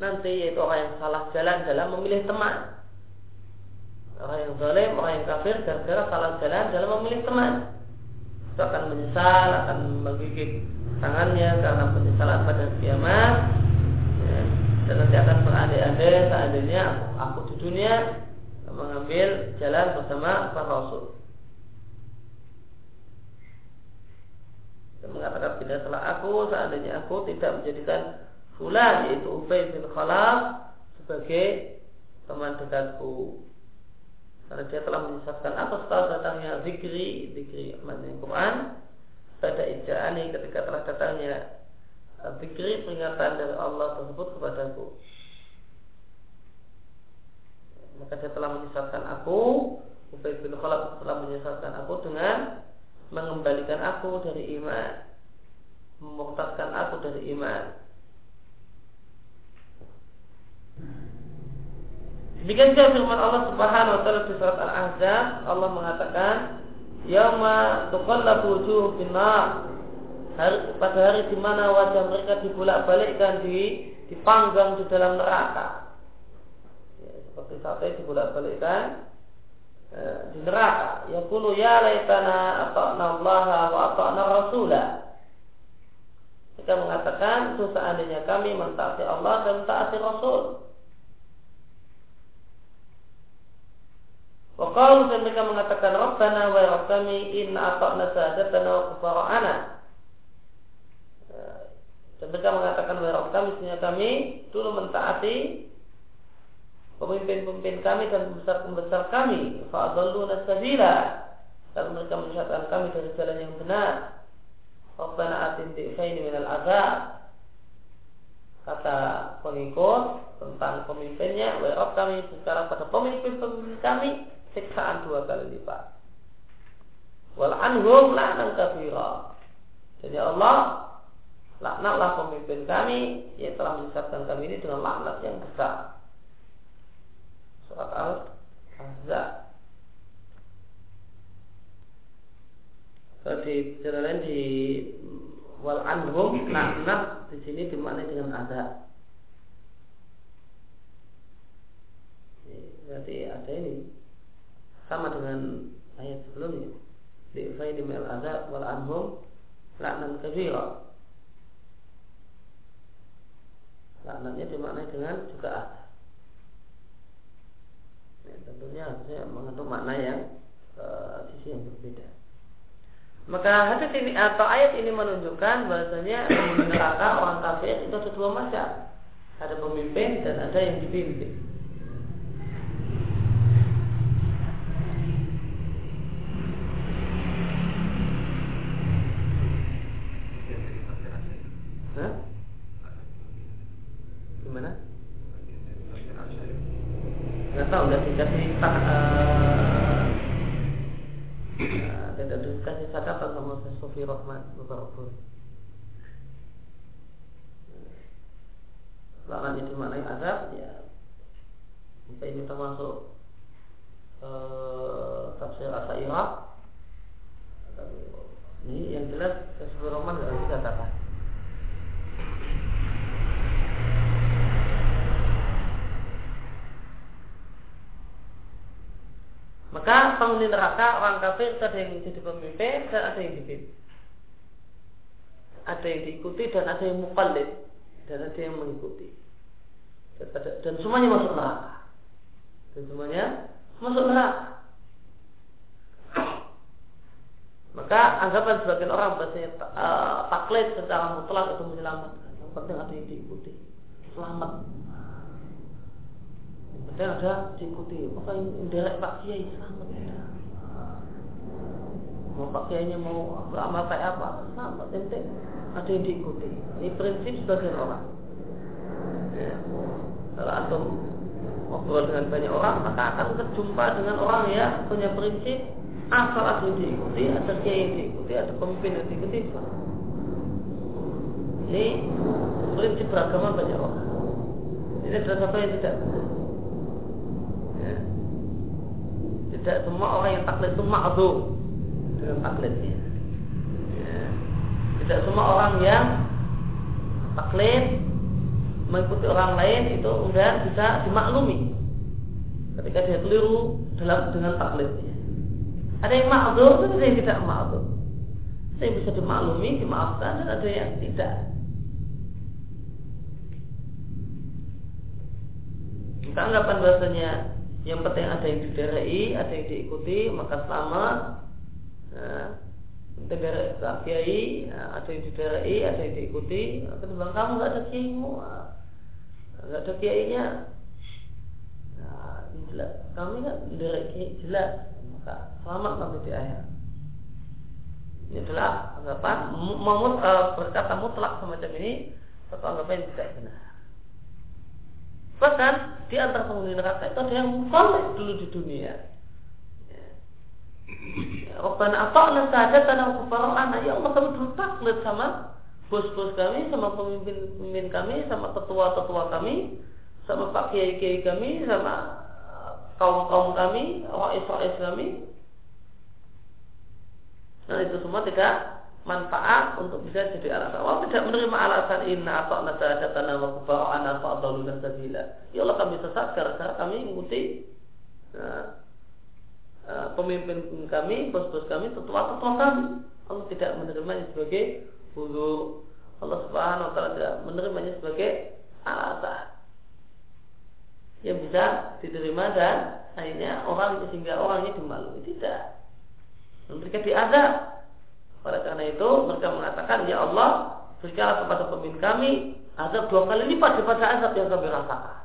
nanti yaitu orang yang salah jalan dalam memilih teman. Orang yang zalim, orang yang kafir gara-gara salah jalan dalam memilih teman. Itu akan menyesal, akan menggigit tangannya karena penyesalan pada kiamat. Ya, dan nanti akan berandai-andai seandainya aku di dunia mengambil jalan bersama para rasul. Dan mengatakan bila salah aku seandainya aku tidak menjadikan fulan yaitu Ubay bin Khalaf sebagai teman dekatku. Karena dia telah menyesatkan aku setelah datangnya zikri zikri maknanya Quran pada ija'ani ketika telah datangnya zikri peringatan dari Allah tersebut kepadaku. Maka dia telah menyesatkan aku Ubay bin Khalaf telah menyesatkan aku dengan mengembalikan aku dari iman memurtadkan aku dari iman Demikian juga firman Allah Subhanahu wa taala di surat Al-Ahzab, Allah mengatakan, "Yauma tuqallabu wujuh finnar." Hari, pada hari di mana wajah mereka dibolak-balikkan di dipanggang di dalam neraka. Ya, seperti sate dibolak-balikkan di neraka. Yaqulu ya laitana ata'na Allah wa ata'na Rasulah. Mereka mengatakan itu seandainya kami mentaati Allah dan mentaati Rasul. Waqalu dan mereka mengatakan Rabbana wa ya kami inna ata'na sahadatana wa kufara'ana. Eh, dan mereka mengatakan wa ya kami sehingga kami dulu mentaati pemimpin-pemimpin kami dan pembesar-pembesar kami fa'adalluna sabila. Kalau mereka menyesatkan kami dari jalan yang benar Rabbana atin di'faini minal azab. Kata pengikut tentang pemimpinnya wa kami bicara pada pemimpin-pemimpin kami siksaan dua kali lipat. Wal anhum la'nan kafira jadi Allah laknatlah pemimpin kami yang telah menyesatkan kami ini dengan laknat yang besar surat Al-Ahzab. Kalau di jalan lain di wal anhum naknat di sini dimaknai dengan ada. Berarti ada ini sama dengan ayat sebelumnya. Di faidi mil ada wal anhum laknan kabira. Laknatnya dimaknai dengan juga ada tentunya harusnya mengandung makna yang uh, sisi yang berbeda. Maka hadis ini atau ayat ini menunjukkan bahasanya neraka orang kafir itu ada dua macam. Ada pemimpin dan ada yang dipimpin. Gimana? nggak tahu nggak dikasih tak uh, tidak dikasih catatan sama Sofi Rahman beberapa Lahan itu maknanya azab ya Maka ini termasuk uh, Tafsir Asairah Ini yang jelas Sofi Rahman tidak dikatakan Maka penghuni kafir ada yang jadi pemimpin dan ada yang dipimpin. Ada yang diikuti dan ada yang mukallid dan ada yang mengikuti. Dan, semuanya masuk neraka. Dan semuanya masuk neraka. Maka anggapan sebagian orang bahasanya uh, taklid secara mutlak itu menyelamatkan. Yang penting ada yang diikuti. Selamat dan ada diikuti maka indirek Pak Kiai selamat ya. Mau Pak Kiainya mau beramal kayak apa? Selamat ente ada yang diikuti. Ini prinsip sebagian orang. Ya. kalau antum ngobrol dengan banyak orang maka akan berjumpa dengan orang yang punya prinsip. Asal yang diikuti ada kiai yang diikuti ada pemimpin yang diikuti ini prinsip beragama banyak orang. Ini adalah apa yang tidak tidak semua orang yang taklid itu dengan taklidnya. Ya. Tidak semua orang yang taklid mengikuti orang lain itu kemudian bisa dimaklumi ketika dia keliru dalam dengan taklidnya. Ada yang dan ada yang tidak ma'zum. Ada yang bisa dimaklumi, dimaafkan dan ada yang tidak. Kita anggapan bahasanya yang penting ada yang diderai, ada yang diikuti, maka selamat. Nah, Negara kiai, ada yang diderai, ada yang diikuti. Ketimbang kamu nggak ada kiaimu, nggak ada kiainya. Nah, jelas. Kami kan dari kiai jelas, maka selamat nanti di akhir. Ini adalah anggapan memut berkata mutlak semacam ini satu anggapan yang tidak benar. Bahkan di antara penghuni neraka itu ada yang mukallaf dulu di dunia. Rabbana ata'na sadatana wa kufara'ana Ya Allah kami dulu taklid sama Bos-bos kami, sama pemimpin-pemimpin kami Sama tetua-tetua kami Sama pak kiai-kiai kami Sama kaum-kaum kami Rais-rais kami Nah itu semua tidak manfaat untuk bisa jadi alasan. Allah tidak menerima alasan inna atau nasa datana wa kufara'ana fa'adaluna sabila. Ya Allah kami sesat gara-gara kami mengikuti nah, uh, pemimpin kami, bos-bos kami, tetua-tetua kami. Allah tidak menerimanya sebagai hulu. Allah Subhanahu wa taala tidak menerimanya sebagai alasan yang bisa diterima dan akhirnya orang sehingga orangnya dimalu tidak. Mereka diadab oleh karena itu mereka mengatakan ya Allah berikanlah kepada pemimpin kami azab dua kali lipat daripada azab yang kami rasakan.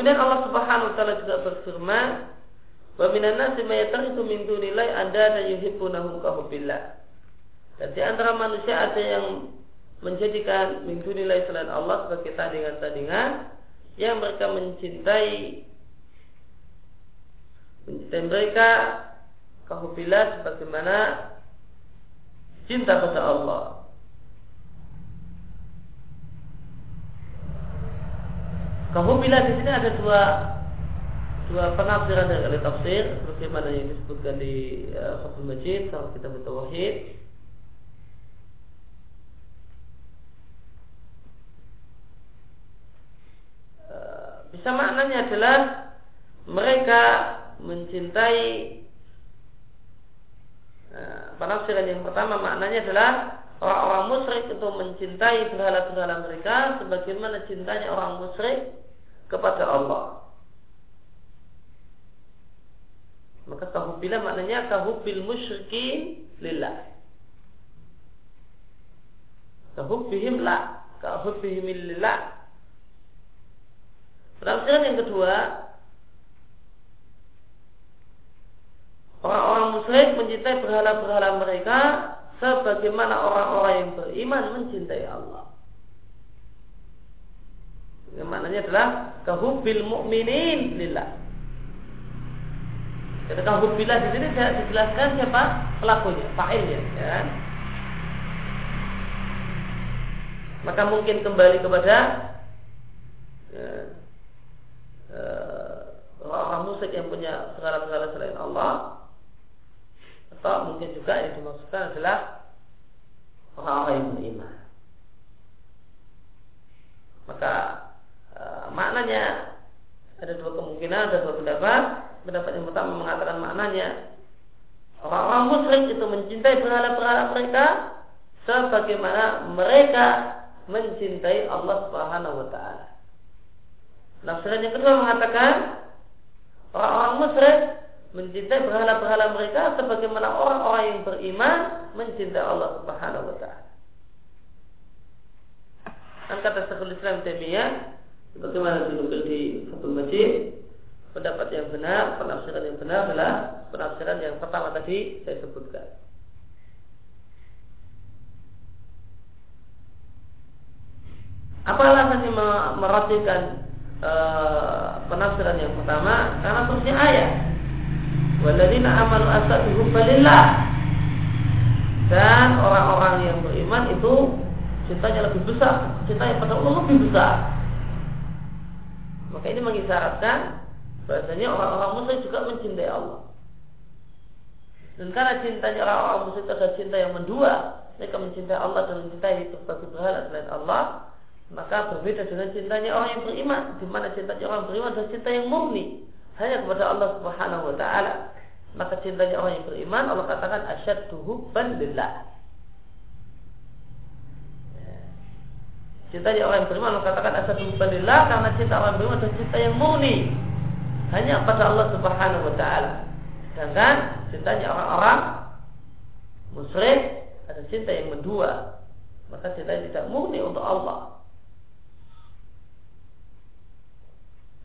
Kemudian Allah Subhanahu wa taala juga berfirman, "Wa minan nasi may yattakhidhu min dunilai anda dan yuhibbunahum ka Dan di antara manusia ada yang menjadikan minggu nilai selain Allah sebagai tandingan-tandingan yang mereka mencintai mencintai mereka kahubila sebagaimana cinta pada Allah. Kahubila di sini ada dua dua penafsiran dari ahli tafsir? Bagaimana yang disebutkan di uh, Fathul Majid kalau kita bertauhid? Bisa maknanya adalah mereka mencintai nah, penafsiran yang pertama. Maknanya adalah orang-orang musyrik itu mencintai berhala-berhala mereka sebagaimana cintanya orang musyrik kepada Allah. Maka kahubila maknanya kahubil musyrikin lillah. Kahubihim la, kahubihim lillah Penafsiran yang kedua, orang-orang musyrik mencintai berhala-berhala mereka sebagaimana orang-orang yang beriman mencintai Allah. Maknanya adalah kahubil mu'minin lillah. Jadi kahubilah di sini dijelaskan siapa pelakunya, fa'ilnya, ya. Kan? Maka mungkin kembali kepada ya, Eh, orang musyrik yang punya segala-segala selain Allah atau mungkin juga yang dimaksudkan adalah orang-orang yang beriman. Maka maknanya ada dua kemungkinan, ada dua pendapat. Pendapat yang pertama mengatakan maknanya orang-orang musyrik itu mencintai berhala-berhala mereka sebagaimana mereka mencintai Allah Subhanahu wa taala. Nafsiran yang kedua mengatakan orang-orang musyrik mencintai berhala-berhala mereka sebagaimana orang-orang yang beriman mencintai Allah Subhanahu wa taala. Dan kata Syekhul Islam sebagaimana dinukil di Fathul Majid pendapat yang benar, penafsiran yang benar adalah penafsiran yang pertama tadi saya sebutkan. Apa alasannya meratikan Eh, penafsiran yang pertama? Karena terusnya ayat. Waladina amalu asaduhum balillah dan orang-orang yang beriman itu cintanya lebih besar cintanya pada Allah lebih besar maka ini mengisyaratkan bahasanya orang-orang musyrik juga mencintai Allah. Dan karena cintanya orang-orang musyrik adalah cinta yang mendua mereka mencintai Allah dan mencintai berbagai berhala selain Allah maka berbeda dengan cintanya orang yang beriman di mana cintanya orang beriman adalah cinta yang murni hanya kepada Allah Subhanahu wa taala. Maka cintanya orang yang beriman Allah katakan asyaddu hubban lillah Cinta orang yang beriman mengatakan asal billah karena cinta orang beriman adalah cinta yang murni hanya pada Allah Subhanahu wa taala. Sedangkan cintanya orang-orang musyrik ada cinta yang mendua. Maka cinta yang tidak murni untuk Allah.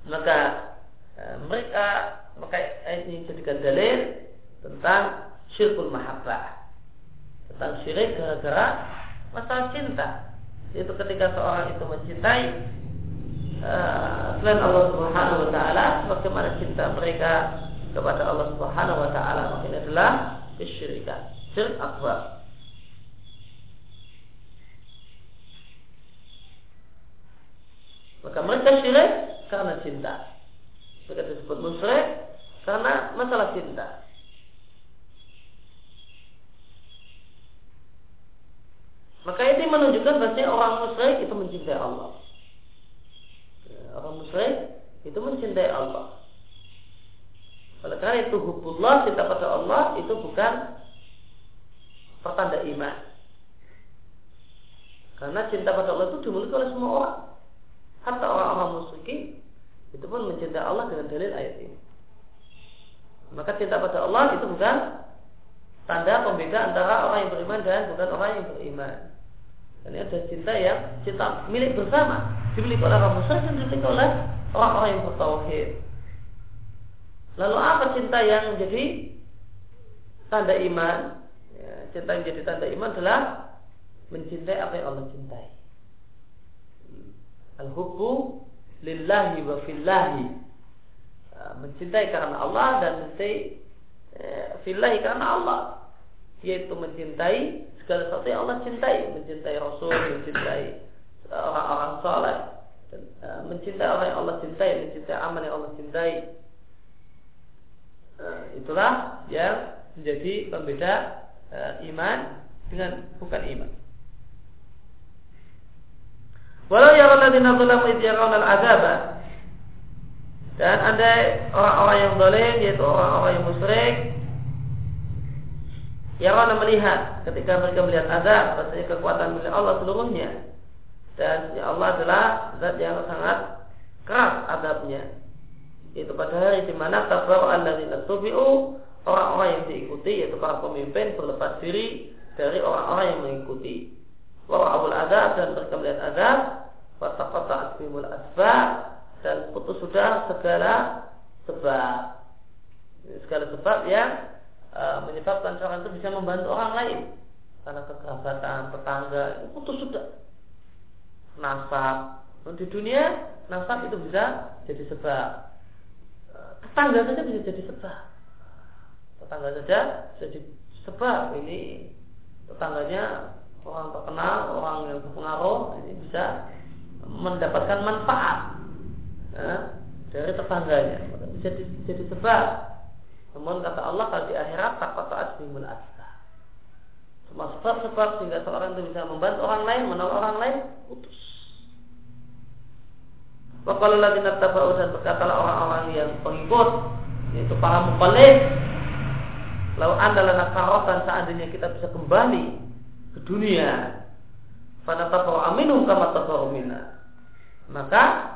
Maka eh, mereka maka ini jadikan dalil tentang syirkul mahabbah tentang syirik gara-gara masalah cinta yaitu ketika seorang itu mencintai uh, selain Allah Subhanahu wa taala bagaimana cinta mereka kepada Allah Subhanahu wa taala? Maka ini adalah kesyirikan syirik akbar. Maka mereka syirik karena cinta. Mereka disebut musyrik karena masalah cinta Maka ini menunjukkan bahwa orang musyrik itu mencintai Allah. Ya, orang musyrik itu mencintai Allah. Oleh karena itu hubullah cinta pada Allah itu bukan pertanda iman. Karena cinta pada Allah itu dimiliki oleh semua orang. Hatta orang-orang musyrik itu pun mencintai Allah dengan dalil ayat ini. Maka cinta pada Allah itu bukan tanda pembeda antara orang yang beriman dan bukan orang yang beriman. Ini ada cinta yang cinta milik bersama, dimiliki oleh orang musyrik dan dimiliki oleh orang-orang yang bertauhid. Lalu apa cinta yang menjadi tanda iman? Ya, cinta yang menjadi tanda iman adalah mencintai apa yang Allah cintai. Al-hubbu lillahi wa fillahi. Ya, mencintai karena Allah dan mencintai eh, fillahi karena Allah. Yaitu mencintai segala sesuatu yang Allah cintai, mencintai Rasul, mencintai orang-orang soleh, uh, mencintai orang yang Allah cintai, mencintai amal yang Allah cintai. Uh, itulah yang menjadi pembeda iman dengan bukan iman. Walau yara ladina zalamu idh yarawna al-azaba dan andai orang-orang yang zalim yaitu orang-orang yang musyrik yang orang melihat ketika mereka melihat azab, bahasanya kekuatan milik Allah seluruhnya. Dan ya Allah adalah zat yang sangat keras adabnya. Itu pada hari di mana tabar alladzina tubi'u orang-orang yang diikuti yaitu para pemimpin berlepas diri dari orang-orang yang mengikuti. Wa abul azab dan mereka melihat azab, wa taqatta'at bihimul asbab dan putus sudah segala sebab. Segala sebab yang e, menyebabkan seorang itu bisa membantu orang lain. Karena kekerabatan tetangga itu sudah. Nasab. Di dunia nasab itu bisa jadi sebab. E, tetangga saja bisa jadi sebab. Tetangga saja bisa jadi sebab. Ini tetangganya orang terkenal orang yang berpengaruh ini bisa mendapatkan manfaat ya, dari tetangganya. Bisa jadi, jadi sebab namun kata Allah kalau di akhirat takut taat bimul asbab. Semua sebab-sebab sehingga seorang itu bisa membantu orang lain, menolong orang lain, putus. Wakala lagi tabau dan berkatalah orang-orang yang pengikut yaitu para mukallaf Lalu anda lana karotan seandainya kita bisa kembali ke dunia pada tabau aminum kama tabau Maka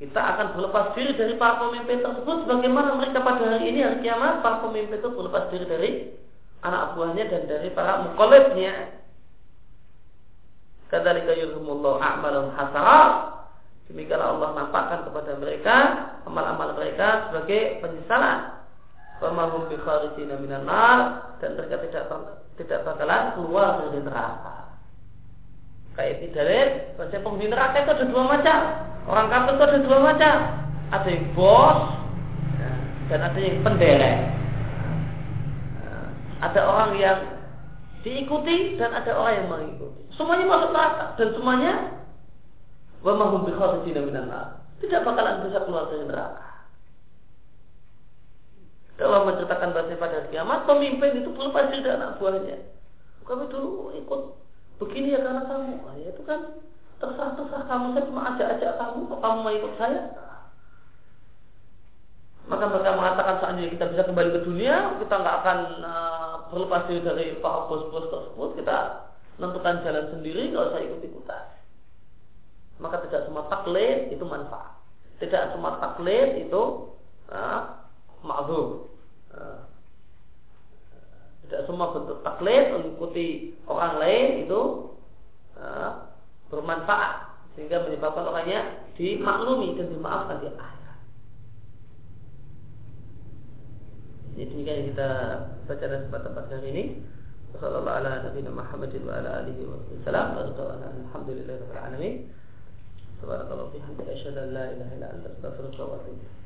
kita akan berlepas diri dari para pemimpin tersebut. Sebagaimana mereka pada hari ini hari kiamat para pemimpin itu berlepas diri dari anak buahnya dan dari para mukolibnya kadzalika yurhumullahu a'malun hasarat demikianlah Allah nampakkan kepada mereka amal-amal mereka sebagai penyesalan. Pemahum bi kharijina minan nar. Dan mereka tidak tidak bakalan keluar dari neraka. Kayak tidak bahwa penghuni neraka itu ada dua macam. Orang kafir itu ada dua macam. Ada yang bos dan ada yang penderek. Ada orang yang diikuti dan ada orang yang mengikuti. Semuanya masuk neraka dan semuanya wa Tidak bakalan bisa keluar dari neraka. Kalau menceritakan bahasa pada kiamat, pemimpin itu perlu pasti dari anak buahnya. Kami dulu ikut begini ya karena kamu. Nah, ya itu kan terserah terserah kamu saya cuma ajak-ajak kamu kok kamu mau ikut saya maka mereka mengatakan seandainya kita bisa kembali ke dunia kita nggak akan uh, berlepas diri dari para bos-bos tersebut kita menentukan jalan sendiri nggak usah ikut ikutan maka tidak semua taklid itu manfaat. Tidak semua taklid itu uh, ma'zur. Uh, tidak semua bentuk taklid mengikuti orang lain itu uh, bermanfaat sehingga menyebabkan orangnya dimaklumi dan dimaafkan di akhirat. Jadi demikian yang kita baca dalam tempat-tempat hari ini. Wassalamualaikum warahmatullahi wabarakatuh. wa ala alihi wa sallam. Alhamdulillahirabbil alamin. Wa bihamdihi asyhadu an la ilaha illa anta astaghfiruka wa atubu